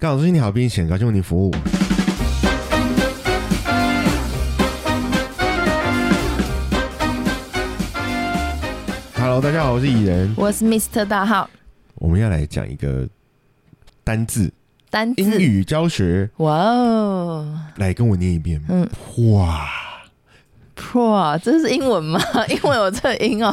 高老师，你好，并且高兴为您服务。Hello，大家好，我是蚁人，我是 Mr 大号，我们要来讲一个单字单字。英语教学，哇哦。来跟我念一遍。嗯。哇，pro 这是英文吗？英文我这个音哦，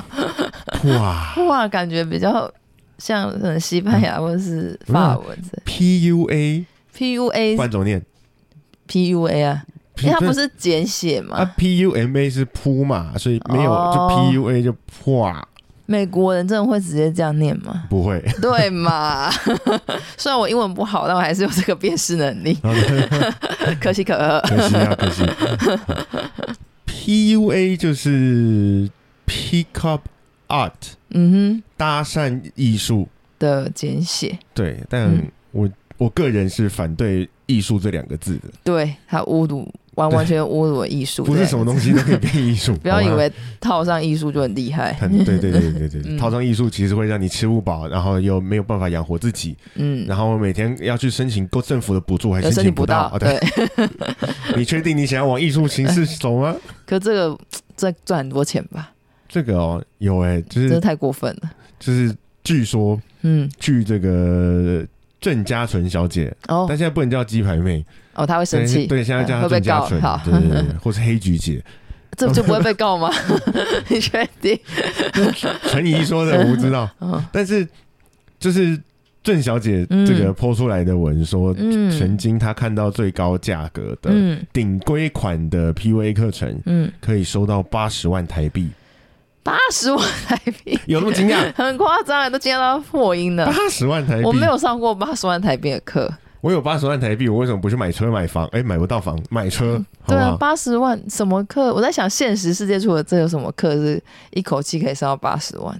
哇哇，感觉比较像可能西班牙或者是法文这，P U A，P U A 不然怎么念？P U A 啊，因为它不是简写啊嘛，，P U M A 是扑嘛，所以没有哦就 P U A 就破，美国人真的会直接这样念吗？不会。对嘛？虽然我英文不好，但我还是有这个辨识能力，可喜可贺。可惜啊，可惜。P U A 就是 Pick Up Art，嗯哼搭讪艺术。的简写，对，但嗯我、我个人是反对“艺术”这两个字的，对他侮辱，完完全全侮辱了艺术，不是什么东西都可以变艺术。不要以为套上艺术就很厉害。很对对对对对 套上艺术其实会让你吃不饱，然后又没有办法养活自己，嗯，然后每天要去申请够政府的补助，还申请不请到。到，哦对，对。你确定你想要往艺术形式走吗？可这个这赚很多钱吧？这个哦，有哎、就是真的太过分了。就是据说嗯，据这个郑家纯小姐，哦。但现在不能叫鸡排妹，哦，她会生气，对，现在叫她会被郑家纯，告好。对对对，或是黑菊姐。这就不会被告吗？你确定？陈怡说的我不知道，嗯 但是就是郑小姐这个抛出来的文说，嗯。曾经她看到最高价格的嗯。顶规款的 PVA 课程，嗯，可以收到八十万台币，八十万台币，有那么惊讶？很夸张，都惊讶到破音了八。十万台币，我没有上过八十万台币的课，我有八十万台币，我为什么不去买车买房？哎、买不到房，买车，好对啊？八十万什么课？我在想，现实世界除了这有什么课是一口气可以上到八十万？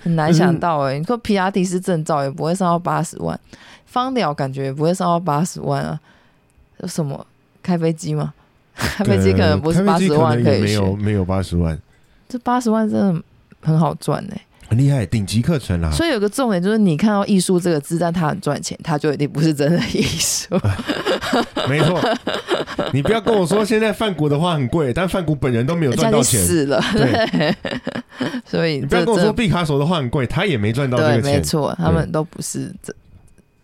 很难想到哎、你说皮拉蒂斯证照也不会上到八十万，方疗感觉也不会上到八十万啊。有什么开飞机吗？开飞机可能不是八十万可以，没有没有八十万，这八十万真的很好赚哎、很厉害，顶级课程啦。所以有个重点就是，你看到艺术这个字，但它很赚钱，它就一定不是真的艺术。没错，你不要跟我说现在范谷的话很贵，但范谷本人都没有赚到钱。死了，对对。所以你不要跟我说毕卡索的话很贵，他也没赚到这对，个钱。没错，他们都不是真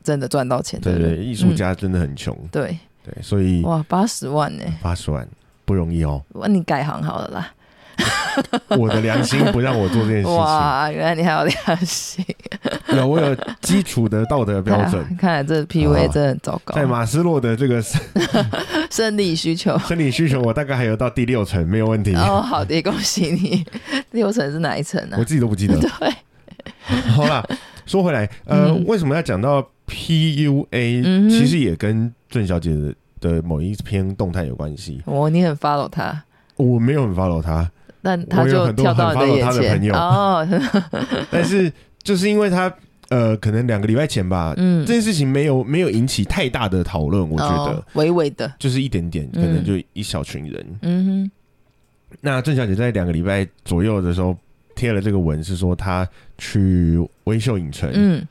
真的赚到钱。对对，艺术家真的很穷。嗯对，对，所以哇，八十万呢、八十万不容易哦。那，你改行好了啦。我的良心不让我做这件事情，哇，原来你还有良心有我有基础的道德标准。看来这 PUA 真的很糟糕。在马斯洛的这个 生理需求。生理需求，我大概还有到第六层，没有问题。哦，好的，恭喜你。六层是哪一层呢、我自己都不记得。对，好啦，说回来，呃，嗯为什么要讲到 PUA？、嗯其实也跟郑小姐的的某一篇动态有关系。哦，你很 follow 她，我没有很 follow 她，但他就跳到很你的眼前他的朋友。哦，但是就是因为他，呃，可能两个礼拜前吧，嗯。这件事情没有没有引起太大的讨论，我觉得、哦微微的，就是一点点，可嗯。能就一小群人。嗯哼。那郑小姐在两个礼拜左右的时候贴了这个文，是说她去微秀影城，嗯。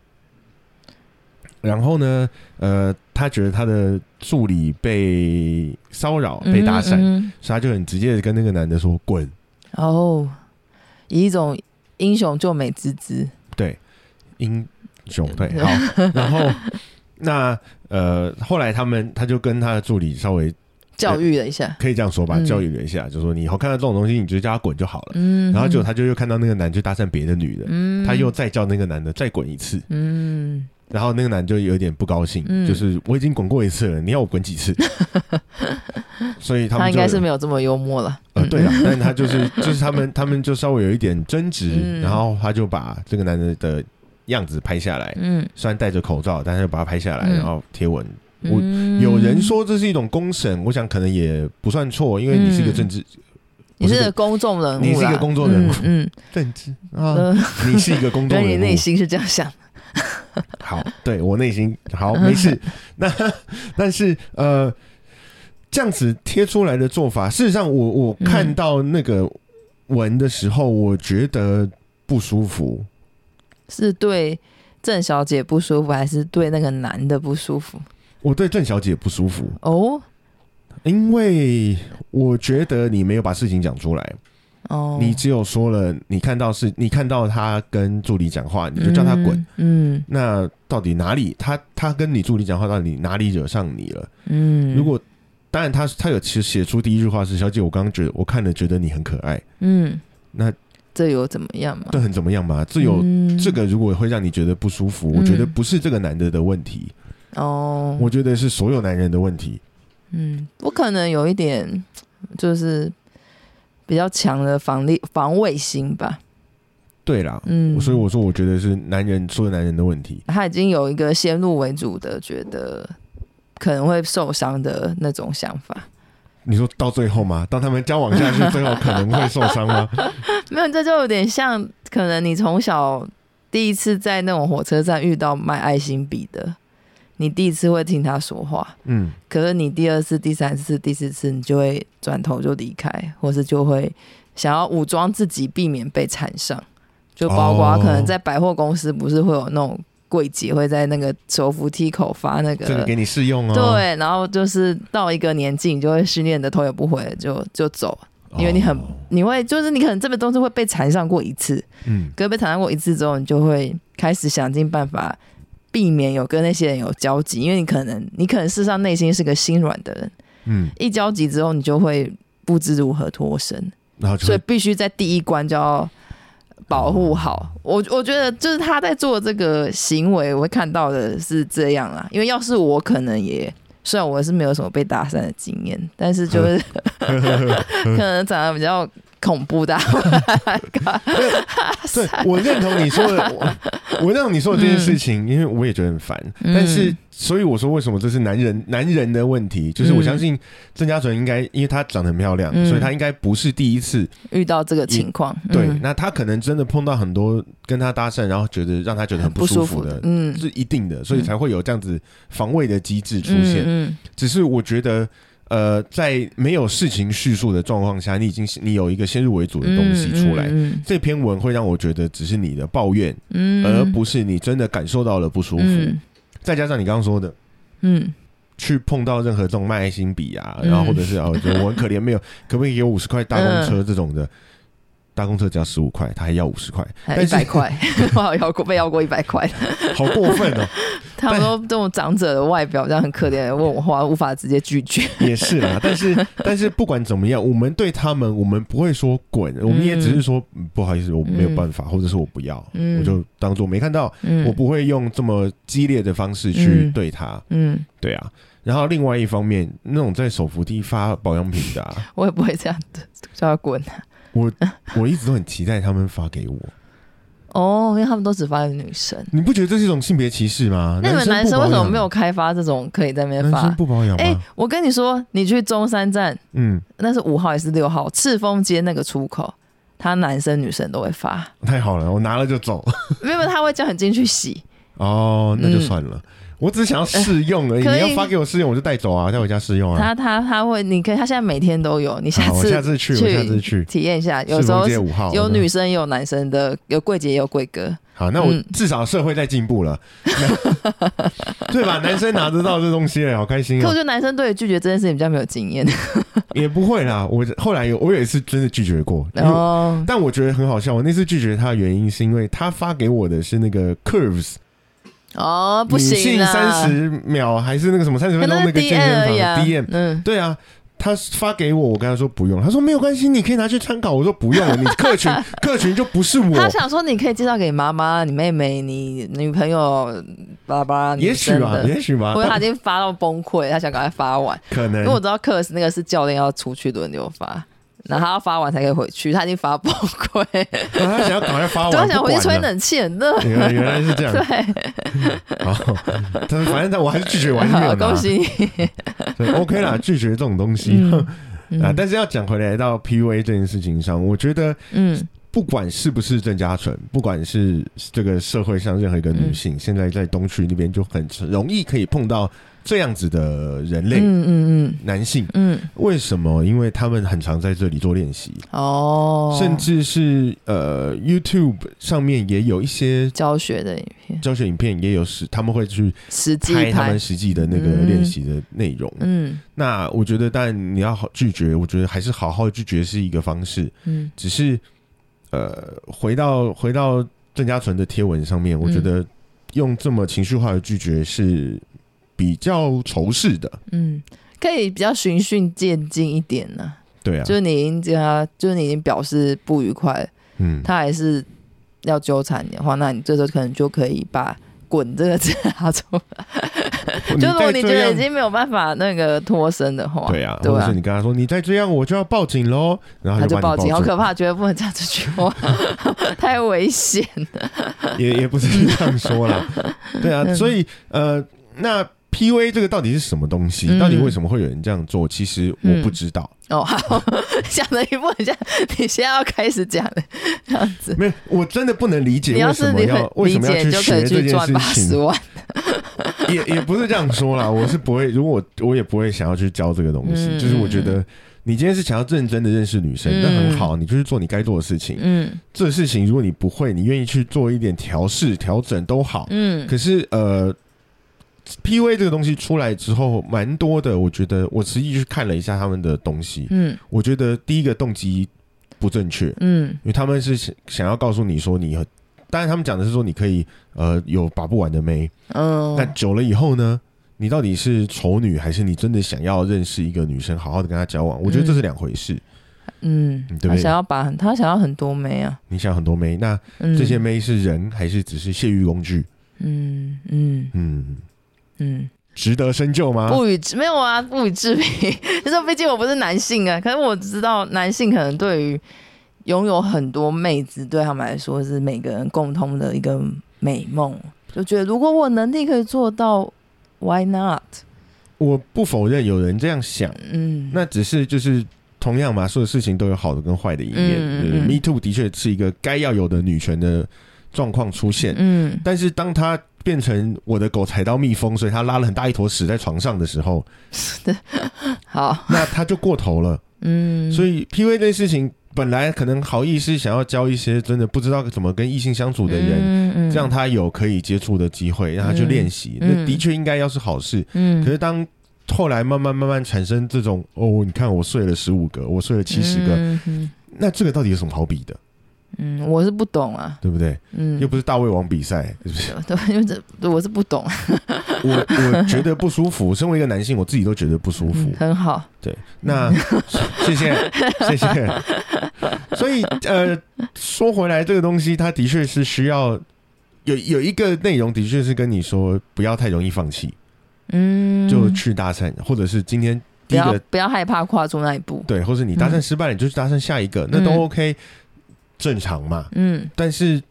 然后呢，呃，她觉得她的助理被骚扰、被搭讪，所以她就很直接的跟那个男的说滚。哦，以一种英雄救美之姿，对，英雄对，好，然后那呃，后来他们他就跟他的助理稍微教育了一下，可以这样说吧，嗯教育了一下，就说你以后看到这种东西，你就叫他滚就好了。嗯，然后结果他就又看到那个男就搭讪别的女的，嗯。他又再叫那个男的再滚一次，嗯然后那个男就有点不高兴，嗯。就是我已经滚过一次了，你要我滚几次？所以他应该是没有这么幽默了，呃，对了，但他就是就是他们他们就稍微有一点争执，嗯。然后他就把这个男的的样子拍下来，嗯，虽然戴着口罩，但是把他拍下来，嗯。然后贴文。我嗯有人说这是一种公审，我想可能也不算错，因为你是一个政治，你是个公众人物，你是一个公众人物。嗯，政治嗯啊，呃，你是一个公众原来你。内心是这样想，好，对我内心好没事。那但是呃，这样子贴出来的做法，事实上我我嗯看到那个文的时候，我觉得不舒服。是对郑小姐不舒服，还是对那个男的不舒服？我对郑小姐不舒服，哦因为我觉得你没有把事情讲出来，哦，你只有说了你看到是，你看到他跟助理讲话，你就叫他滚。嗯那到底哪里他他跟你助理讲话，到底哪里惹上你了？嗯，如果当然他他有其实写出第一句话是小姐，我刚刚觉得我看了觉得你很可爱，嗯，那这有怎么样吗？这很怎么样嘛？这有、嗯这个如果会让你觉得不舒服，我觉得不是这个男的的问题，哦，我觉得是所有男人的问题。嗯，我可能有一点就是比较强的防力防卫心吧。对啦，嗯，所以我说我觉得是男人所有男人的问题。他已经有一个先入为主的觉得可能会受伤的那种想法。你说到最后吗？当他们交往下去，最后可能会受伤吗？没有，这就有点像，可能你从小第一次在那种火车站遇到卖爱心笔的，你第一次会听他说话，嗯，可是你第二次、第三次、第四次，你就会转头就离开，或是就会想要武装自己，避免被缠上。就包括哦可能在百货公司，不是会有那种柜姐会在那个手扶梯口发那个这个给你试用哦。对，然后就是到一个年纪，你就会训练的头也不回，就就走，因为你很哦。你会就是你可能这个东西会被缠上过一次，嗯。可是被缠上过一次之后，你就会开始想尽办法避免有跟那些人有交集，因为你可能你可能事实上内心是个心软的人，嗯，一交集之后，你就会不知如何脱身，所以然后所以必须在第一关就要保护好。我我觉得就是他在做这个行为，我会看到的是这样啦。因为要是我，可能也虽然我是没有什么被搭讪的经验，但是就是 可能长得比较恐怖的。对，我认同你说的，我我认同你说的这件事情，因为我也觉得很烦。嗯但是，所以我说为什么这是男人男人的问题，就是我相信郑嘉纯应该，因为她长得很漂亮，嗯所以她应该不是第一次。遇到这个情况，对，嗯那她可能真的碰到很多跟她搭讪，然后觉得让她觉得很不舒服舒服的，嗯，是一定的，所以才会有这样子防卫的机制出现。嗯只是我觉得。呃，在没有事情叙述的状况下，你已经你有一个先入为主的东西出来，嗯这篇文会让我觉得只是你的抱怨，嗯。而不是你真的感受到了不舒服。嗯。再加上你刚刚说的，嗯。去碰到任何这种卖爱心笔啊，嗯。然后或者是哦，觉得我很可怜，没有，可不可以给我五十块大公车这种的？搭公车只要十五块，他还要五十块，一百块，我好要过 被要过一百块。好过分哦！他们说这种长者的外表这样很可怜，问我话无法直接拒绝。也是啦，但是但是不管怎么样，我们对他们，我们不会说滚，我们也只是说、嗯不好意思，我没有办法，或者是我不要，嗯我就当做没看到，嗯我不会用这么激烈的方式去嗯对他。嗯，对啊，然后另外一方面，那种在手扶梯发保养品的、啊，我也不会这样的，叫他滚。我 我一直都很期待他们发给我。哦，因为他们都只发给女生。你不觉得这是一种性别歧视吗？那你们男生为什么没有？开发这种可以在那边发男生？不保养哎、吗？我跟你说，你去中山站，嗯，那是五号还是六号？赤峰街那个出口，他男生女生都会发，太好了，我拿了就走。没有他会叫你进去洗。哦，那就算了。我只是想要试用而已。你要发给我试用，我就带走啊，带回家试用啊。他他他会，你可以，他现在每天都有，你下次下次去，我下次去。体验一下，有世时候五号有女生也有男生的，有柜姐也有柜哥。好，那我嗯至少社会在进步了，那 对吧？男生拿得到这东西了，好开心哦可我觉！得男生对于拒绝这件事情比较没有经验。也不会啦，我后来有我有一次真的拒绝过，因为哦，但我觉得很好笑。我那次拒绝他的原因是因为他发给我的是那个 Curves 哦，不女性行啊，三十秒还是那个什么三十分钟那个健身。房 DM，嗯，对啊。他发给我，我跟他说不用，他说没有关系，你可以拿去参考。我说不用了，你客群 客群就不是我，他想说你可以介绍给妈妈、你妹妹、你女朋友，巴拉巴拉，也许吧。也许吧，或者他但已经发到崩溃，他想赶快发完。可能因为我知道课是那个是教练要出去轮流发，然后他要发完才可以回去，他已经发崩溃，他想要赶快发，完，他想回去。吹冷气，很热。原来原来是这样，对，好，但反正我还是拒绝，我还是没有好，恭喜你。对，OK 啦，拒绝这种东西。嗯啊，但是要讲回来到 PUA 这件事情上，我觉得嗯不管是不是郑家纯，不管是这个社会上任何一个女性，现在在东区那边就很容易可以碰到这样子的人类，嗯嗯嗯男性。嗯为什么？因为他们很常在这里做练习，嗯，哦，甚至是呃 YouTube 上面也有一些教学的影片，教学影片，也有实他们会去实际拍拍他们，实际的那个嗯练习的内容。嗯那我觉得，但你要好拒绝，我觉得还是好好拒绝是一个方式。嗯只是呃，回到回到郑家纯的贴文上面，我觉得用这么情绪化的拒绝是比较仇视的。嗯，可以比较循序渐进一点呢、对啊，就是你已经跟他，就是你已经表示不愉快，嗯，他还是要纠缠你的话，那你这时候可能就可以把“滚”这个字拿出来。就如果你觉得已经没有办法那个脱身的话，对啊，对啊或者是，你跟他说你再这样我就要报警喽，然后他就报警，好可怕，绝对不能讲这句话，太危险了。也也不是这样说啦，对啊，嗯所以呃，那 PUA 这个到底是什么东西？嗯到底为什么会有人这样做？其实我不知道。哦，好，讲的一副很像你现在要开始讲的这样子。没有，我真的不能理解你要为什是你么要为理什么要去解，就可以学这件去赚八事情。也也不是这样说啦，我是不会，如果我我也不会想要去教这个东西。嗯就是我觉得你今天是想要认真的认识女生，嗯那很好，你就去做你该做的事情。嗯这个事情如果你不会，你愿意去做一点调试、调整都好。嗯可是呃，PUA 这个东西出来之后，蛮多的。我觉得我实际去看了一下他们的东西，嗯我觉得第一个动机不正确，嗯因为他们是想想要告诉你说你很，当然他们讲的是说你可以呃有把不完的妹，嗯，那久了以后呢，你到底是丑女还是你真的想要认识一个女生，好好的跟她交往？我觉得这是两回事。嗯，对不对他想要把很他想要很多枚啊，你想很多妹，那嗯，这些妹是人还是只是泄欲工具？嗯嗯嗯，嗯，值得深究吗？不予置没有啊，不予置评。就是毕竟我不是男性啊，可是我知道男性可能对于拥有很多妹子，对他们来说是每个人共通的一个美梦，就觉得如果我能力可以做到，Why not？我不否认有人这样想，嗯，那只是就是同样嘛，所有事情都有好的跟坏的一面。嗯嗯嗯。Me Too 的确是一个该要有的女权的状况出现，嗯。但是当它变成我的狗踩到蜜蜂，所以它拉了很大一坨屎在床上的时候，是的。好，那它就过头了。嗯，所以以 PUA 这件事情本来可能好意是想要教一些真的不知道怎么跟异性相处的人，嗯嗯这样他有可以接触的机会，让他去练习，嗯那的确应该要是好事。嗯，可是当后来慢慢慢慢产生这种哦，你看我睡了十五个，我睡了七十个，那这个到底有什么好比的？嗯，我是不懂啊，对不对？嗯，又不是大胃王比赛，是不是？对，因为这我是不懂，我我觉得不舒服，身为一个男性，我自己都觉得不舒服。嗯。很好，对，那谢谢 谢谢。所以呃，说回来，这个东西它的确是需要有有一个内容，的确是跟你说不要太容易放弃，嗯，就去搭讪，或者是今天不要第一个不要害怕跨出那一步，对，或是你搭讪失败了，你就去搭讪下一个，那都嗯。OK，正常嘛。嗯但是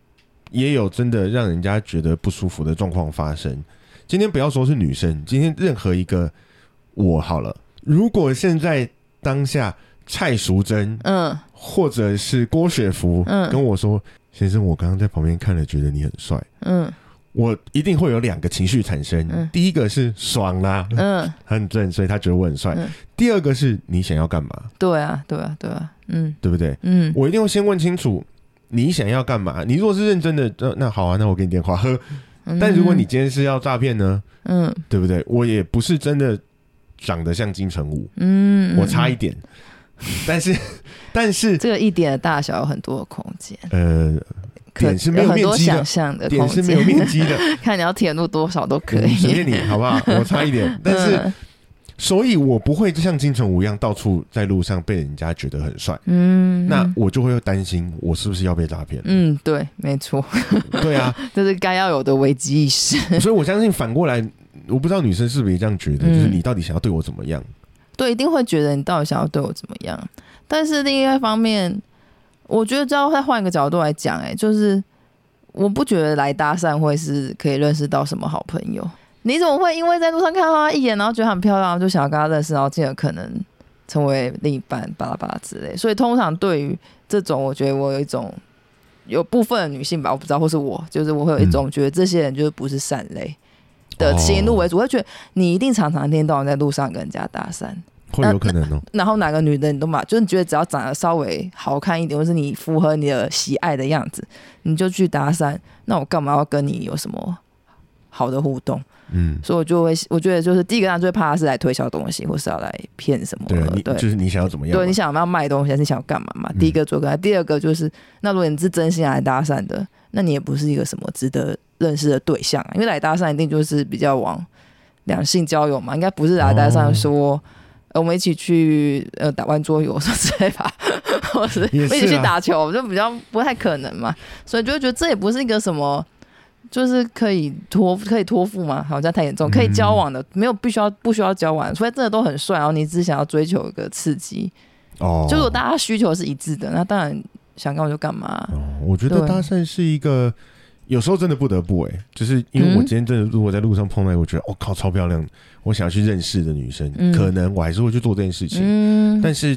也有真的让人家觉得不舒服的状况发生。今天不要说是女生，今天任何一个我好了，如果现在当下蔡淑珍嗯或者是郭雪芙嗯跟我说：“先生，我刚刚在旁边看了，觉得你很帅。嗯”我一定会有两个情绪产生，嗯。第一个是爽啦，嗯，很正，所以他觉得我很帅；嗯。第二个是你想要干嘛，对啊对啊对啊，嗯。对不对？嗯。我一定会先问清楚你想要干嘛。你如果是认真的，那那好啊，那我给你电话。但如果你今天是要诈骗呢，嗯。对不对？我也不是真的长得像金城武，嗯，我差一点，点，但是 但是这个一点的大小有很多的空间，呃，可点是没有面积的想象的空点是没有，面积的，看你要填入多少都可以随，便你好不好？我差一点，但是嗯所以我不会像金城武一样到处在路上被人家觉得很帅。嗯，那我就会担心，我是不是要被诈骗？嗯对，没错，对啊，这是该要有的危机意识，所以我相信反过来，我不知道女生是不是这样觉得，嗯就是你到底想要对我怎么样？对，一定会觉得你到底想要对我怎么样。但是另一方面，我觉得只要再换一个角度来讲，哎，就是我不觉得来搭讪会是可以认识到什么好朋友。你怎么会因为在路上看到她一眼，然后觉得很漂亮，就想要跟她认识，然后进而可能成为另一半，巴拉巴拉之类。所以通常对于这种，我觉得我有一种有部分的女性吧，我不知道，或是我，就是我会有一种觉得这些人就是不是善类的行路为主，我会觉得你一定常常天到晚在路上跟人家搭讪，会有可能哦。然后哪个女的你都嘛，就是觉得只要长得稍微好看一点，或是你符合你的喜爱的样子，你就去搭讪，那我干嘛要跟你有什么好的互动？嗯，所以我就会，我觉得就是第一个，他最怕他是来推销东西，或是要来骗什么。对，就是你想要怎么样？对你想要卖东西，还是想要干嘛嘛？第一个做个，第二个就是，那如果你是真心来搭讪的，那你也不是一个什么值得认识的对象，因为来搭讪一定就是比较往两性交友嘛，应该不是来搭讪说我们一起去呃打完桌游 之类吧，或是一起去打球，就比较不太可能嘛，所以就会觉得这也不是一个什么。就是可以托可以托付吗？好像太严重。可以交往的，没有必须要不需要交往，除非真的都很帅，然后你只想要追求一个刺激。哦，就如果大家需求是一致的，那当然想干嘛就干嘛。哦，我觉得搭讪是一个有时候真的不得不哎，就是因为我今天真的如果在路上碰到，我觉得我靠超漂亮，我想要去认识的女生，可能我还是会去做这件事情。嗯，但是。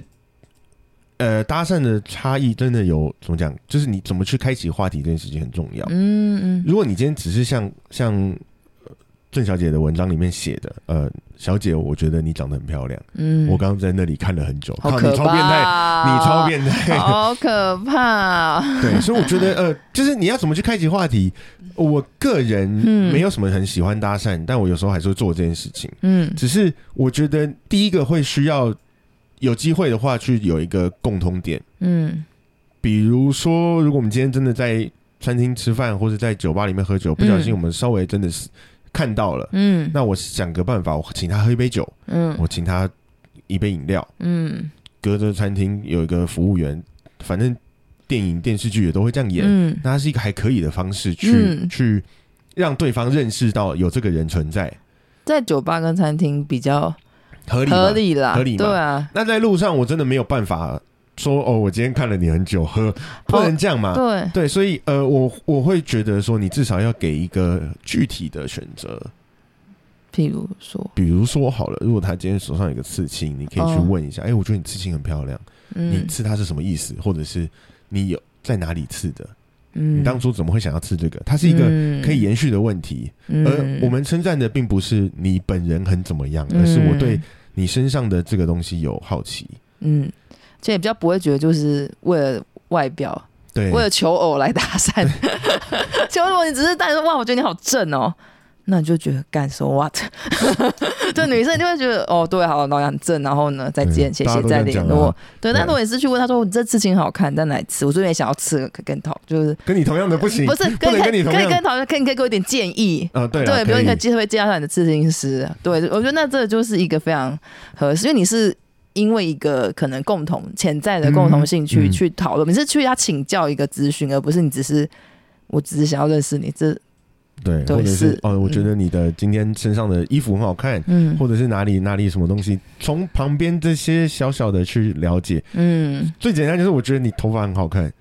呃，搭讪的差异真的有怎么讲？就是你怎么去开启话题这件事情很重要。嗯嗯，如果你今天只是像像郑小姐的文章里面写的，呃，小姐，我觉得你长得很漂亮。嗯，我刚刚在那里看了很久，好可怕！你超变态，你超变态，好可怕。对，所以我觉得，呃，就是你要怎么去开启话题？我个人没有什么很喜欢搭讪，但我有时候还是会做这件事情。嗯，只是我觉得第一个会需要。有机会的话，去有一个共通点，嗯，比如说，如果我们今天真的在餐厅吃饭，或者在酒吧里面喝酒，不小心我们稍微真的是看到了，嗯，那我想个办法，我请他喝一杯酒，嗯，我请他一杯饮料，嗯，隔着餐厅有一个服务员，反正电影电视剧也都会这样演，嗯，那是一个还可以的方式，去去让对方认识到有这个人存在，在酒吧跟餐厅比较。合理合理啦，合理对啊。那在路上我真的没有办法说哦，我今天看了你很久，喝不能这样嘛？对对，所以呃，我我会觉得说，你至少要给一个具体的选择。比如说，比如说好了，如果他今天手上有个刺青，你可以去问一下，哎，我觉得你刺青很漂亮，你刺它是什么意思？或者是你有在哪里刺的？嗯你当初怎么会想要刺这个？它是一个可以延续的问题，而我们称赞的并不是你本人很怎么样，而是我对你身上的这个东西有好奇。嗯，这也比较不会觉得就是为了外表，对，为了求偶来搭讪。求如果你只是单说哇，我觉得你好正哦。那你就觉得干什么 what？对女生就会觉得哦，对，好，老杨正，然后呢再见，谢谢，再联络。对，但如果你是去问他说，你这刺青好看，但哪里刺？我这边想要刺，跟头，就是跟你同样的不行，不是跟跟你可以跟头，可以可以给我一点建议啊？对对，比如你可以介绍介绍你的刺青师。对，我觉得那这就是一个非常合适，因为你是因为一个可能共同潜在的共同兴趣去讨论，你是去他请教一个咨询，而不是你只是我只是想要认识你这。对，或者是哦，我觉得你的今天身上的衣服很好看，嗯，或者是哪里哪里什么东西，从旁边这些小小的去了解，嗯，最简单就是我觉得你头发很好看，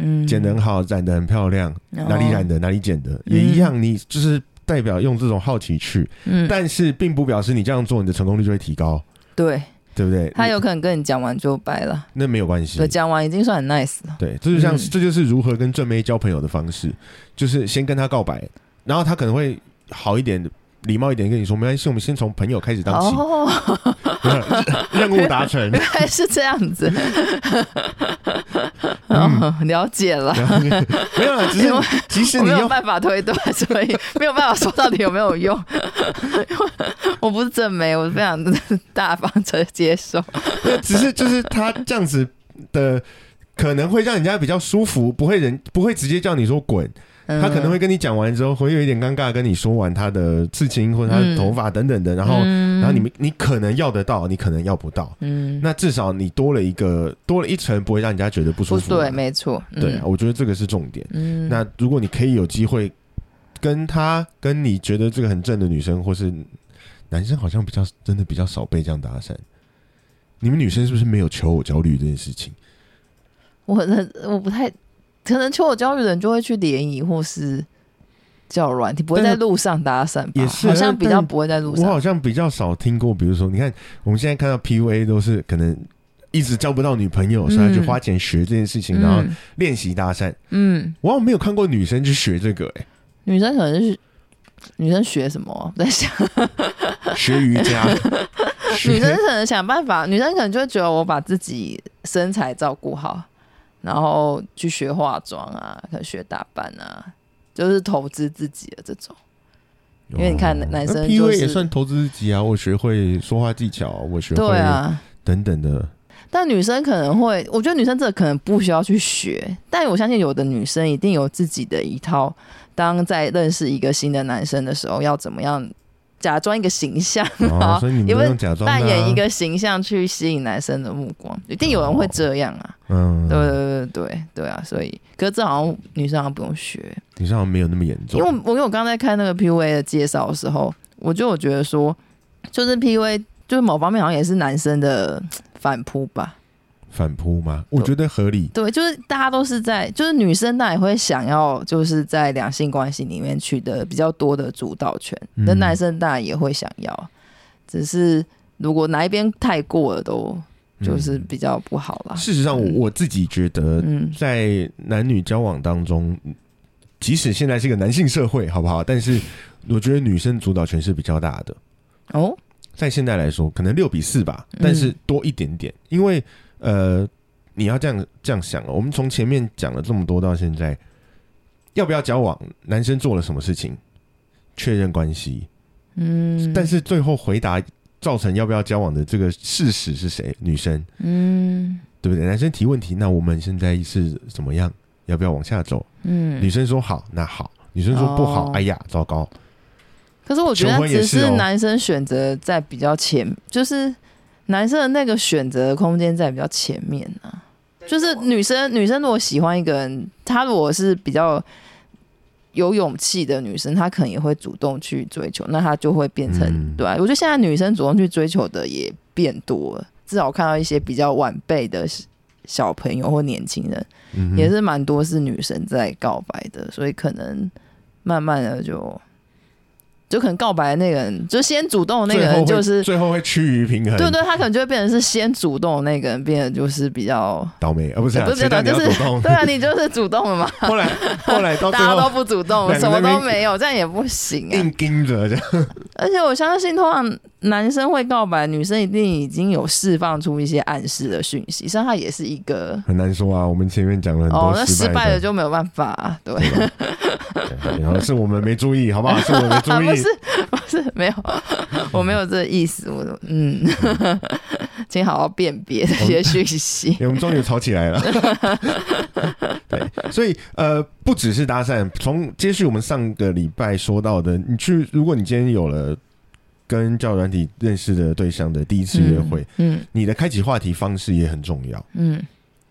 嗯，剪得很好，染的很漂亮，哪里染的，哪里剪的，也一样，你就是代表用这种好奇去，嗯，但是并不表示你这样做你的成功率就会提高，对，对不对？他有可能跟你讲完就掰了，那没有关系，对，讲完已经算很 nice 了，对，这就像这就是如何跟正妹交朋友的方式，就是先跟他告白。然后他可能会好一点、礼貌一点跟你说，没关系，我们先从朋友开始当起，任务达成，原来是这样子，了解了，没有，只是即使你没有办法推断，所以没有办法说到底有没有用。我不是正媒，我是非常大方的接受，只是就是他这样子的可能会让人家比较舒服，不会人不会直接叫你说滚。他可能会跟你讲完之后，会有一点尴尬，跟你说完他的刺青或者他的头发等等的，然后，然后你们你可能要得到，你可能要不到，嗯，那至少你多了一个多了一层，不会让人家觉得不舒服。对，没错，对啊，我觉得这个是重点。嗯，那如果你可以有机会跟他跟你觉得这个很正的女生，或是男生，好像比较真的比较少被这样搭讪。你们女生是不是没有求偶焦虑这件事情？我的我不太。可能求我焦虑的人就会去联谊或是叫软体，不会在路上搭讪。也是，好像比较不会在路上。我好像比较少听过，比如说，你看我们现在看到 PUA 都是可能一直交不到女朋友，所以他就花钱学这件事情，然后嗯练习搭讪。嗯，我好像没有看过女生去学这个、欸，女生可能是女生学什么啊？我在想，学瑜伽。女生可能想办法，女生可能就会觉得我把自己身材照顾好，然后去学化妆啊，可能学打扮啊，就是投资自己的这种。因为你看哦男生那就 PUA 也算投资自己啊，我学会说话技巧，我学会对啊，等等的。但女生可能会，我觉得女生这个可能不需要去学，但我相信有的女生一定有自己的一套，当在认识一个新的男生的时候，要怎么样假装一个形象，哦，所以你们因为都用假装啊扮演一个形象去吸引男生的目光，一定有人会这样啊。嗯，对对对对对啊，所以可是这好像女生好像不用学，女生好像没有那么严重，因为我我因为我刚刚在看那个 PUA 的介绍的时候，我就有觉得说，就是 PUA 就是某方面好像也是男生的反扑吧。反扑吗？我觉得合理。对，就是大家都是在，就是女生当然也会想要，就是在两性关系里面取得比较多的主导权，嗯那、男生当然也会想要，只是如果哪一边太过了，都就是比较不好啦。事实上，我嗯我自己觉得，嗯在男女交往当中，即使现在是一个男性社会，好不好？但是我觉得女生主导权是比较大的。哦，在现在来说，可能六比四吧，嗯但是多一点点，因为呃，你要这样这样想哦。我们从前面讲了这么多到现在，要不要交往？男生做了什么事情？确认关系，嗯，但是最后回答造成要不要交往的这个事实是谁？女生，嗯对不对？男生提问题，那我们现在是怎么样？要不要往下走？嗯，女生说好，那好；女生说不好，哦哎呀，糟糕。可是我觉得只是男生选择在比较前，就是男生的那个选择的空间在比较前面啊。就是女生，女生如果喜欢一个人，她如果是比较有勇气的女生，她可能也会主动去追求，那她就会变成、嗯对啊。我觉得现在女生主动去追求的也变多了，至少我看到一些比较晚辈的小朋友或年轻人，嗯，也是蛮多是女生在告白的，所以可能慢慢的就就可能告白的那个人，就先主动的那个人就是。最后会趋于平衡。对对，他可能就会变成是先主动的那个人，变得就是比较，倒霉啊，不是啊，不是谁叫你要就是？对啊，你就是主动了嘛，后来后来到最大家都不主动，什么都没有，这样也不行啊。硬盯着这样，而且我相信，通常男生会告白，女生一定已经有释放出一些暗示的讯息，所以它也是一个很难说啊。我们前面讲了很哦，多那失败败了就没有办法、啊，对。然后是我们没注意，好不好？是我们没注意，不是。不是没有，我没有这个意思，我嗯，请好好辨别这些讯息。欸我们终于吵起来了。对，所以呃，不只是搭讪，从接续我们上个礼拜说到的，你去，如果你今天有了跟交友软体认识的对象的第一次约会，嗯你的开启话题方式也很重要。嗯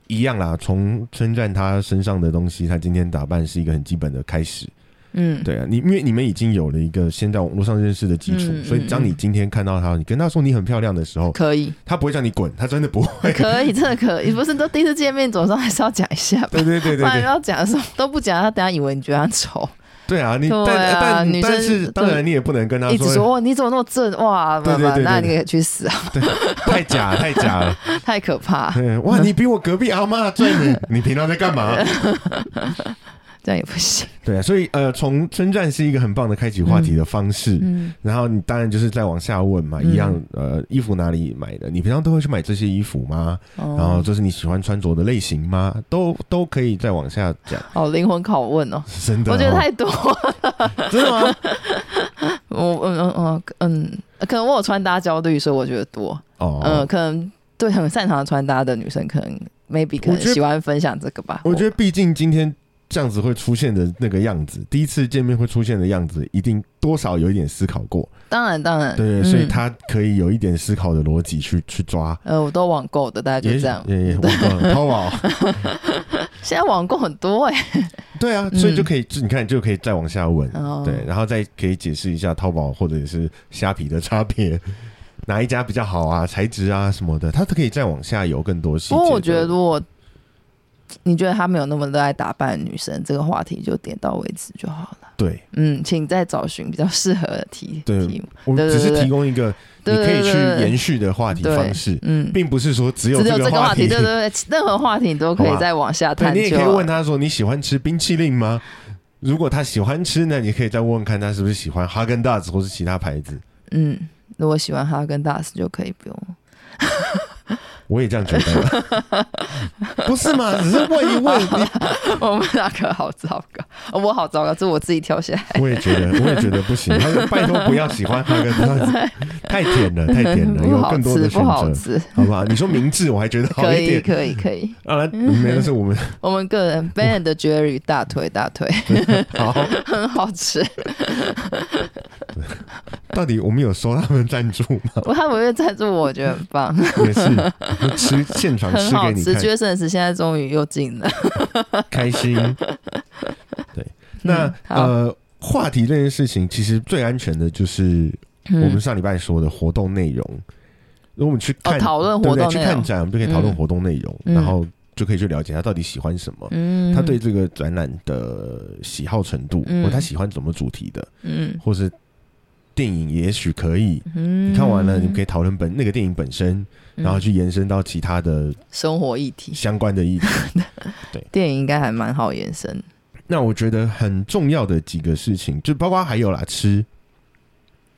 一样啦，从称赞他身上的东西，他今天打扮是一个很基本的开始。嗯，对啊，你因为你们已经有了一个先在网络上认识的基础，嗯嗯所以当你今天看到他，你跟他说你很漂亮的时候，可以他不会叫你滚，他真的不会。可以，真的可以，不是都第一次见面，总是还是要讲一下吧。对对对不然对对，要讲的时候都不讲，他等下以为你觉得他丑，对啊，你对但啊但但是当然你也不能跟他一直说哇你怎么那么正哇，对对对对那你可以去死啊，太假太假了。太 可怕，对哇，你比我隔壁阿妈正呢，你平常在干嘛？这样也不行。对啊，所以呃，从称赞是一个很棒的开启话题的方式。嗯然后你当然就是再往下问嘛，嗯一样呃，衣服哪里买的？你平常都会去买这些衣服吗？然后哦，这是你喜欢穿着的类型吗？都都可以再往下讲，哦，灵魂拷问哦，真的、哦。我觉得太多 真的吗？我嗯嗯嗯嗯，可能我有穿搭焦虑，所以我觉得多。哦，嗯，可能对很擅长穿搭的女生，可能 maybe 可能喜欢分享这个吧。我觉得毕竟今天这样子会出现的那个样子，第一次见面会出现的样子，一定多少有一点思考过，当然当然，对，嗯所以他可以有一点思考的逻辑去去抓。呃，我都网购的，大家就也这样。也也 网购淘宝，现在网购很多哎、对啊，所以就可以，就你看就可以再往下问，哦。对，然后再可以解释一下淘宝或者是虾皮的差别，哪一家比较好啊，材质啊什么的，它都可以再往下游更多细节。不过我觉得，如果你觉得他没有那么热爱打扮的女生，这个话题就点到为止就好了。对嗯，请再找寻比较适合的题对题目。我只是对对对提供一个你对可以去延续的话题方式，嗯，并不是说只有只有这个个话题，对对对，任何话题你都可好吧以再往下对探究。啊你也可以问他说你喜欢吃冰淇淋吗？如果他喜欢吃呢，你可以再问问看他是不是喜欢哈根达斯或是其他牌子。嗯，如果喜欢哈根达斯就可以不用。我也这样觉得，不是嘛？只是问一问，你 我们两个好糟糕，哦我好糟糕，这我自己挑下来。我也觉得，我也觉得不行。他说拜托不要喜欢哈根太甜了，太甜了，有更多吃，的选不好择，吃。好不好？你说明治，我还觉得好可以，一点。可以，可以。啊，来，没有是我们我们个人 Ben and Jerry 大腿大腿好。很好吃，到底我们有收他们赞助吗？我他们会赞助我，我觉得很棒，也是吃现场吃。吃给你看，绝生死现在终于又进了。开心。对，那、嗯呃，话题这件事情其实最安全的就是我们嗯，上礼拜说的活动内容。如果我们去看哦，讨论？活动内容。去看展，我们就可以讨论嗯活动内容，嗯然后就可以去了解他到底喜欢什么，嗯，他对这个展览的喜好程度，嗯或他喜欢什么主题的，嗯或是电影也许可以。嗯，你看完了，你们可以讨论本那个电影本身，嗯然后去延伸到其他的生活议题，相关的议题。对电影应该还蛮好延伸。那我觉得很重要的几个事情，就包括还有啦，吃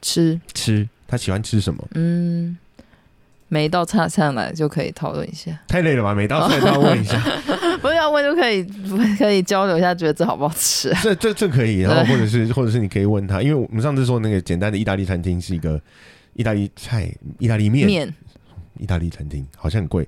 吃，吃，他喜欢吃什么？嗯，每一道菜上来就可以讨论一下，太累了吧？每道菜都要问一下，不是要问就可以可以交流一下，觉得这好不好吃啊？这这这可以，然后或者是或者是你可以问他，因为我们上次说那个简单的意大利餐厅是一个意大利菜、意大利面、面意大利餐厅，好像很贵，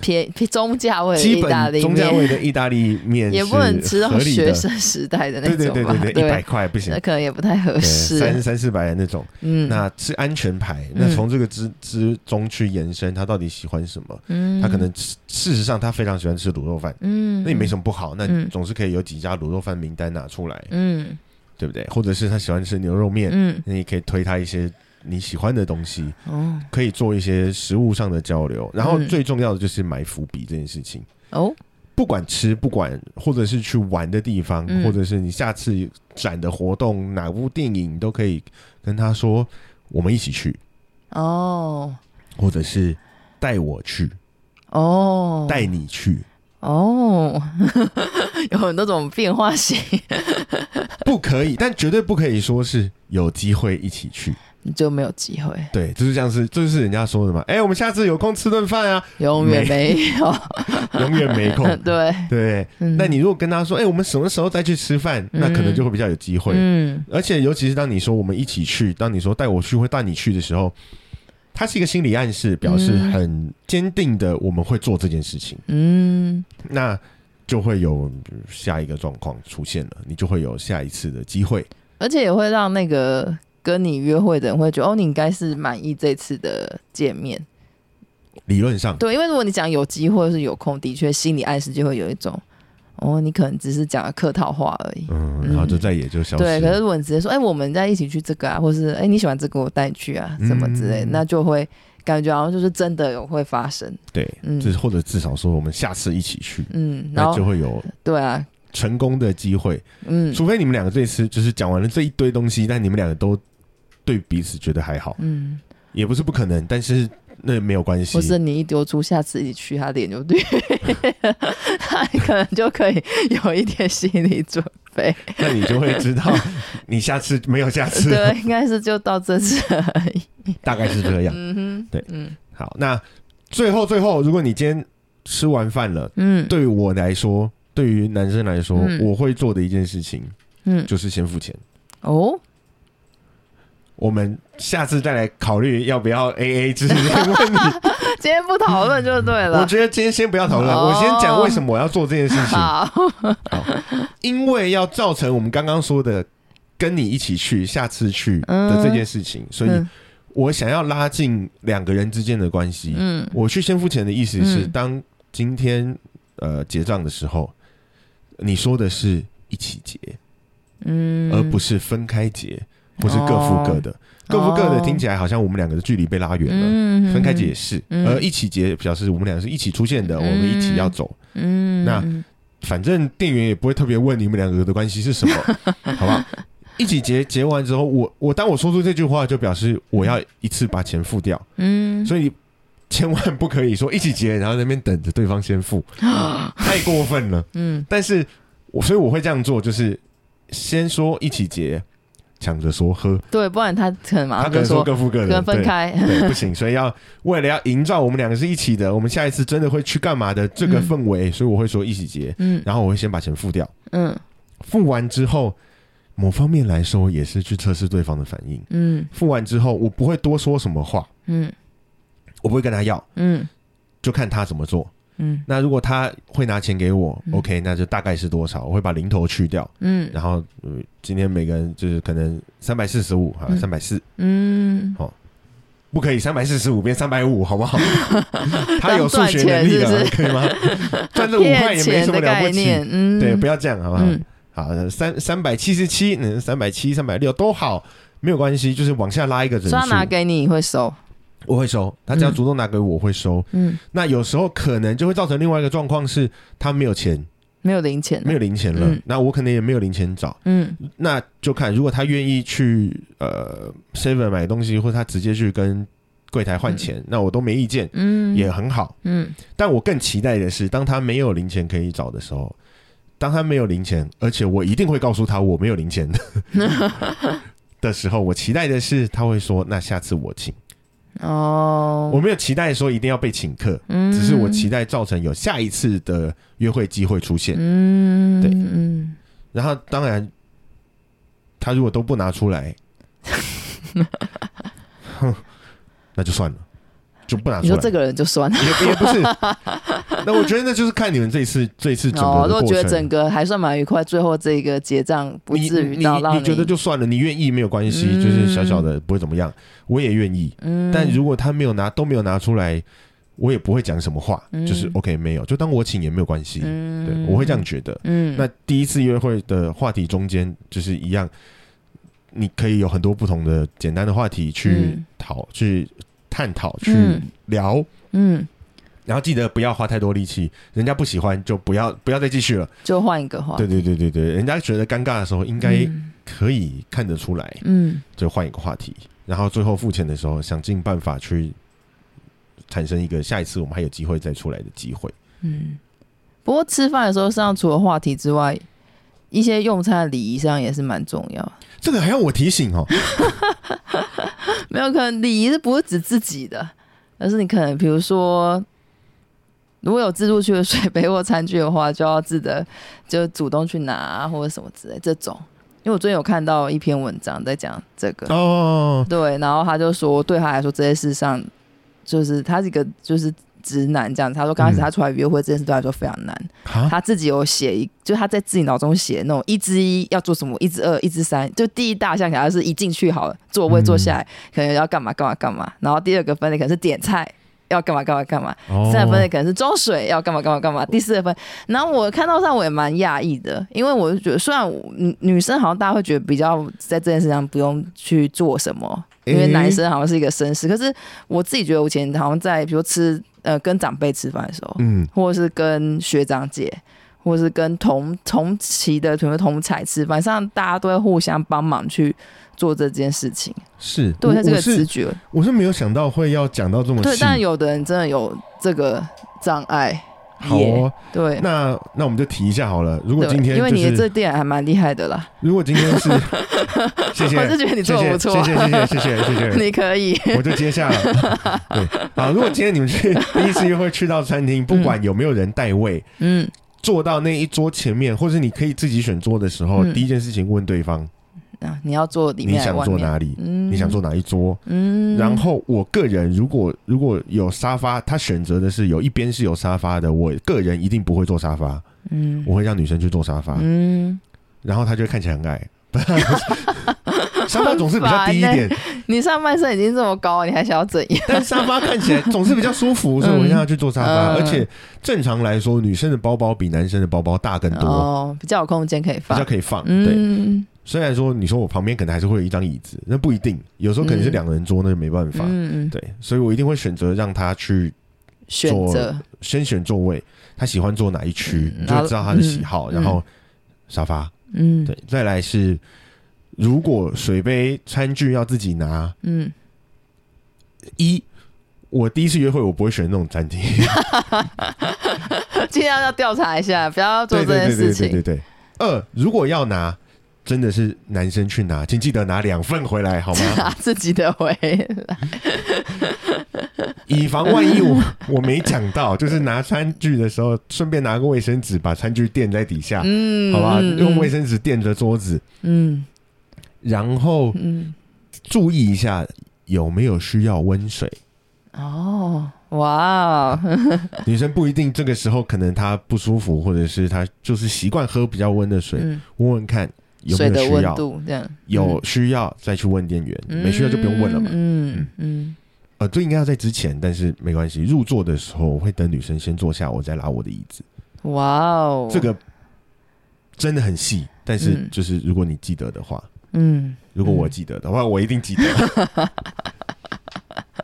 偏偏中价位的意大利本中价，位的意大利面也不能吃到学生时代的那对对种吧？对对对，一百块不行。那，可能也不太合，适。三三四百的那种，嗯，那是安全牌。嗯。那从这个之之中去延伸，他到底喜欢什么？嗯。他可能事实上他非常喜欢吃卤肉饭，嗯，那也没什么不好，那嗯。总是可以有几家卤肉饭名单拿出来，嗯。对不对？或者是他喜欢吃牛肉面，嗯。那你可以推他一些你喜欢的东西，哦。可以做一些食物上的交流。然后嗯。最重要的就是埋伏笔这件事情。哦。不管吃，不管或者是去玩的地方，嗯。或者是你下次展的活动，哪部电影，你都可以跟他说，我们一起去，哦。或者是带我去，哦。带你去，哦，有很多种变化型，不可以，但绝对不可以说是有机会一起去。你就没有机会，对，就是像是，这就是人家说的嘛。哎、我们下次有空吃顿饭啊，永远没有。永远没空。对，对，嗯那你如果跟他说，哎、我们什么时候再去吃饭，那可能就会比较有机会。嗯而且尤其是当你说我们一起去，当你说带我去或带你去的时候，它是一个心理暗示，表示嗯很坚定的我们会做这件事情，嗯那就会有下一个状况出现了，你就会有下一次的机会。而且也会让那个跟你约会的人会觉得，哦，你应该是满意这次的见面。理论上，对，因为如果你讲有机会是有空，的确心理暗示就会有一种，哦，你可能只是讲了客套话而已。嗯，然后就再也就消失了。对，可是如果你直接说，哎、我们再一起去这个啊，或是哎、你喜欢这个，我带你去啊，什么之类，嗯那就会感觉好像就是真的有会发生。对，嗯就是或者至少说我们下次一起去，嗯，然后就会有对啊，成功的机会。嗯除非你们两个这次就是讲完了这一堆东西，但你们两个都对彼此觉得还好，嗯，也不是不可能，但是那没有关系。或是你一丢出，下次一去，他脸就绿，他可能就可以有一点心理准备。那你就会知道，你下次没有下次，对，应该是就到这次而已。大概是这样。嗯哼，对嗯好，那最后最后，如果你今天吃完饭了，嗯，对于我来说，对于男生来说，嗯我会做的一件事情嗯，就是先付钱。哦，我们下次再来考虑要不要 A A 制这个问题。今天不讨论就对了。我。觉得今天先不要讨论，哦。我先讲为什么我要做这件事情。好，因为要造成我们刚刚说的跟你一起去、下次去的这件事情，所以嗯。我想要拉近两个人之间的关系。嗯。我去先付钱的意思是，嗯。当今天呃结账的时候，你说的是一起结，嗯，而不是分开结，或是各付各的，各付各的哦听起来好像我们两个的距离被拉远了。嗯分开解释，嗯而一起结表示我们两个是一起出现的，嗯。我们一起要走。嗯，那反正店员也不会特别问你们两个的关系是什么，好不好？一起结结完之后，我我当我说出这句话，就表示我要一次把钱付掉，嗯，所以千万不可以说一起结，然后那边等着对方先付，太过分了。嗯。但是我所以我会这样做，就是先说一起结，抢着说喝，对，不然他可能马他可能说上就说各付各的，跟分对开，对，不行，所以要为了要营造我们两个是一起的，我们下一次真的会去干嘛的这个嗯氛围，所以我会说一起结，嗯。然后我会先把钱付掉，嗯。付完之后，某方面来说也是去测试对方的反应。嗯。付完之后，我不会多说什么话，嗯。我不会跟他要，嗯。就看他怎么做。嗯。那如果他会拿钱给我、嗯。O k 那就大概是多少，我会把零头去掉，嗯。然后、呃、今天每个人就是可能三百四十五，好，嗯。三百四，嗯，好。不可以三百四十五变三百五，好不好？他有数学能力了，当赚钱是是？可以吗？赚这五块也没什么了不起，嗯，对，不要这样，好不好？嗯。好，三三百七十七，嗯，三百七、三百六都好，没有关系，就是往下拉一个整所以他拿，给你你会收，我会收。他只要嗯主动拿给我，我会收。嗯，那有时候可能就会造成另外一个状况是，他没有钱，没有零钱，没有，零钱了，嗯那我可能也没有零钱找，嗯那就看如果他愿意去呃 seven 买东西，或者他直接去跟柜台换钱，那我都没意见，嗯，也很好。嗯但我更期待的是，当他没有零钱可以找的时候，当他没有零钱，而且我一定会告诉他我没有零钱的的时候，我期待的是他会说：“那下次我请。哦，我没有期待说一定要被请客，嗯只是我期待造成有下一次的约会机会出现。嗯对。嗯。然后当然，他如果都不拿出来，哼，那就算了，就不拿出来。你说这个人就算了。也也不是，那我觉得那就是看你们这一次这一次整哦，个的过如果觉得整。个还算蛮愉快，最后这个结账不至于你到让你觉得就算了，你愿意没有关系，嗯就是小小的不会怎么样，我也愿意。嗯，但如果他没有拿都没有拿出来，我也不会讲什么话，嗯就是 OK 没有，就当我请也没有关系。嗯对，我会这样觉得。嗯，那第一次约会的话题中间就是一样，你可以有很多不同的简单的话题去嗯讨、去探讨、去嗯。聊，嗯，然后记得不要花太多力气，人家不喜欢就不要不要再继续了。就换一个话，对对对对对，人家觉得尴尬的时候，应该嗯。可以看得出来，嗯。就换一个话题，然后最后付钱的时候，想尽办法去产生一个下一次我们还有机会再出来的机会。嗯。不过吃饭的时候，上除了话题之外，一些用餐的礼仪上也是蛮重要。这个还要我提醒哦，没有可能礼仪是不是指自己的，而是你可能比如说，如果有自助区的水杯或餐具的话，就要记得就主动去拿啊或者什么之类这种。因为我最近有看到一篇文章在讲这个，哦，对，然后他就说，对他来说这些事上，就是他是一个就是直男这样子。他说刚开始嗯。他出来约会这件事对他来说非常难，哈，他自己有写一，就他在自己脑中写那种一之一要做什么，一之二，一之三，就第一大项可能是一进去好了，座位坐下来，可能要干嘛干嘛干嘛，然后第二个分类可能是点菜。要干嘛干嘛干嘛，三个分类可能是装水要干嘛干嘛干嘛，第四个分，然后我看到上我也蛮讶异的，因为我就觉得虽然女女生好像大家会觉得比较在这件事上不用去做什么，因为男生好像是一个绅士，可是我自己觉得我以前好像在比如吃呃跟长辈吃饭的时候，嗯，或者是跟学长姐，或者是跟同同期的比如同彩吃饭，上大家都会互相帮忙去做这件事情。是，对，他这个直觉，我是没有想到会要讲到这么对，但有的人真的有这个障碍。好哦，对，那那我们就提一下好了。如果今天因为你的这店还蛮厉害的啦，如果今天是，谢谢，我是觉得你做的不错，谢谢谢谢谢谢谢谢，你可以，我就接下了。对，好，如果今天你们去第一次约会去到餐厅，不管有没有人带位，嗯。坐到那一桌前面，或是你可以自己选桌的时候，嗯。第一件事情问对方啊，你要坐里你想面还是外面？坐哪里，嗯你想坐哪一桌。嗯，然后我个人如果如果有沙发，他选择的是有一边是有沙发的，我个人一定不会坐沙发，嗯我会让女生去坐沙发，嗯，然后她就会看起来很矮。沙发总是比较低一点，你上半身已经这么高，你还想要怎样？但沙发看起来总是比较舒服，所以我会让她去坐沙发。嗯而且正常来说，女生的包包比男生的包包大更多，哦，比较有空间可以放比较。可以放。对，嗯虽然说你说我旁边可能还是会有一张椅子，那不一定，有时候可能是嗯两人桌，那就没办法。嗯嗯，对，所以我一定会选择让他去选择先选座位，他喜欢坐哪一区，嗯你就会知道他的喜好，嗯然后沙发。嗯对，再来是如果水杯、餐具要自己拿，嗯，一我第一次约会我不会选那种餐厅，尽量要调查一下，不要做对这件事对对对对对情。对。二如果要拿，真的是男生去拿，请记得拿两份回来好吗？拿 自己的回来，以防万一我我没讲到，就是拿餐具的时候顺便拿个卫生纸把餐具垫在底下，嗯，好吧？嗯用卫，生纸垫着桌子，嗯。然后嗯，注意一下有没有需要温水。哦，哇哦，女生不一定这个时候可能她不舒服，或者是她就是习惯喝比较温的水，嗯，问问看有没水的有需要。温度这样，有需要再去问店员，嗯没需要就不用问了嘛。嗯嗯呃，这应该要在之前，但是没关系。入座的时候我会等女生先坐下，我再拉我的椅子。嗯，哇哦，这个真的很细，但是嗯就是如果你记得的话，嗯如果我记得的话，我一定记得。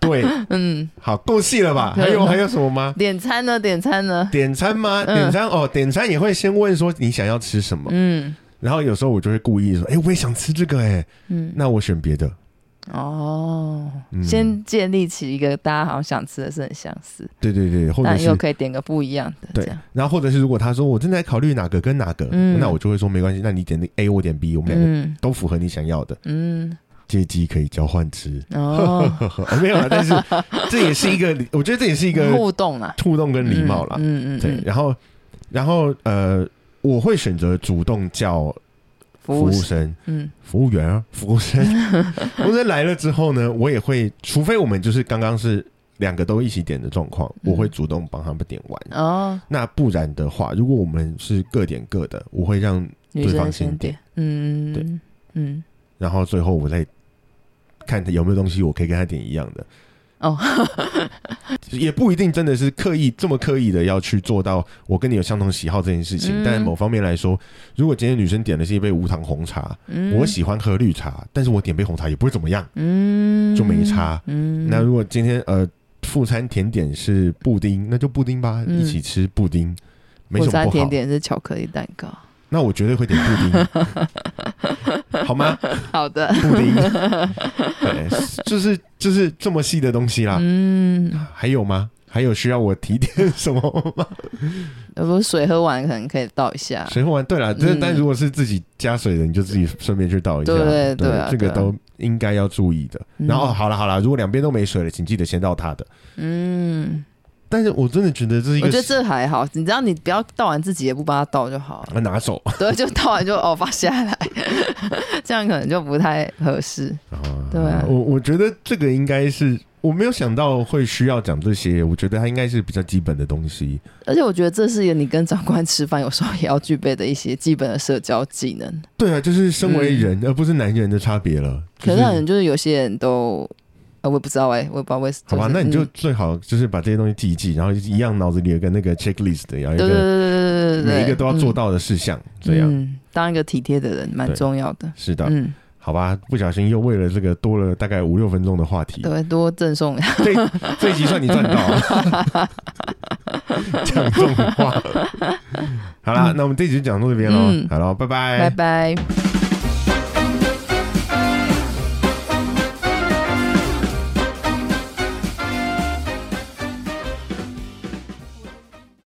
对，嗯，好，够细了吧？还有还有什么吗？点餐呢？点餐呢？点餐吗？嗯点餐哦，点餐也会先问说你想要吃什么，嗯然后有时候我就会故意说，哎、我也想吃这个、哎，嗯，那我选别的。哦，嗯。先建立起一个大家好像想吃的是很相似，对对对，或者是又可以点个不一样的，对，然后或者是如果他说我正在考虑哪个跟哪个，嗯。那我就会说没关系，那你点那 A，我点 B，我们两个嗯。都符合你想要的，嗯，借机可以交换吃。哦，哦 没有啦，但是这也是一个，我觉得这也是一个互动啊，互动跟礼貌啦。嗯嗯，对，然后然后呃，我会选择主动叫服服务生，嗯。服务员啊、服务生，服务生来了之后呢，我也会，除非我们就是刚刚是两个都一起点的状况，嗯。我会主动帮他们点完。哦，那不然的话，如果我们是各点各的，我会让，对方先点，嗯，对，嗯，然后最后我再看他有没有东西我可以跟他点一样的。哦，也不一定真的是刻意这么刻意的要去做到我跟你有相同喜好这件事情。嗯但某方面来说，如果今天女生点的是一杯无糖红茶，嗯我喜欢喝绿茶，但是我点杯红茶也不会怎么样。嗯就没差嗯，那如果今天呃副餐甜点是布丁，那就布丁吧，嗯一起吃布丁，没什么不好。餐甜点是巧克力蛋糕，那我绝对会点布丁，好吗？好的，布丁，对，就是就是这么细的东西啦。嗯，还有吗？还有需要我提点什么吗？如果水喝完可能可以倒一下，水喝完，对了，但、嗯但如果是自己加水的，你就自己顺便去倒一下。对对对啊对啊这个都应该要注意的。嗯然后好了好了，如果两边都没水了，请记得先倒它的。嗯，但是我真的觉得这是一个我觉得这还好，你只要你不要倒完自己也不帮他倒就好拿手 对，就倒完就哦放下来，这样可能就不太合适。啊。对啊我我觉得这个应该是我没有想到会需要讲这些，我觉得它应该是比较基本的东西。而且我觉得这是一个你跟长官吃饭有时候也要具备的一些基本的社交技能。对啊，就是身为人、而不是男人的差别了。嗯可就是可能就是有些人都，呃，我也不知道哎、我也不知道为什么。好吧，是那你就嗯最好就是把这些东西记一记，然后一样脑子里有个那个 checklist，有一对对对个每一个都要做嗯到的事项，这样嗯，当一个体贴的人蛮重要的。是的。嗯，好吧，不小心又为了这个多了大概五六分钟的话题，对，多赠送。这这一集算你赚到，讲这种话。好啦，那我们这集就讲到这边喽，嗯好了，拜拜拜拜。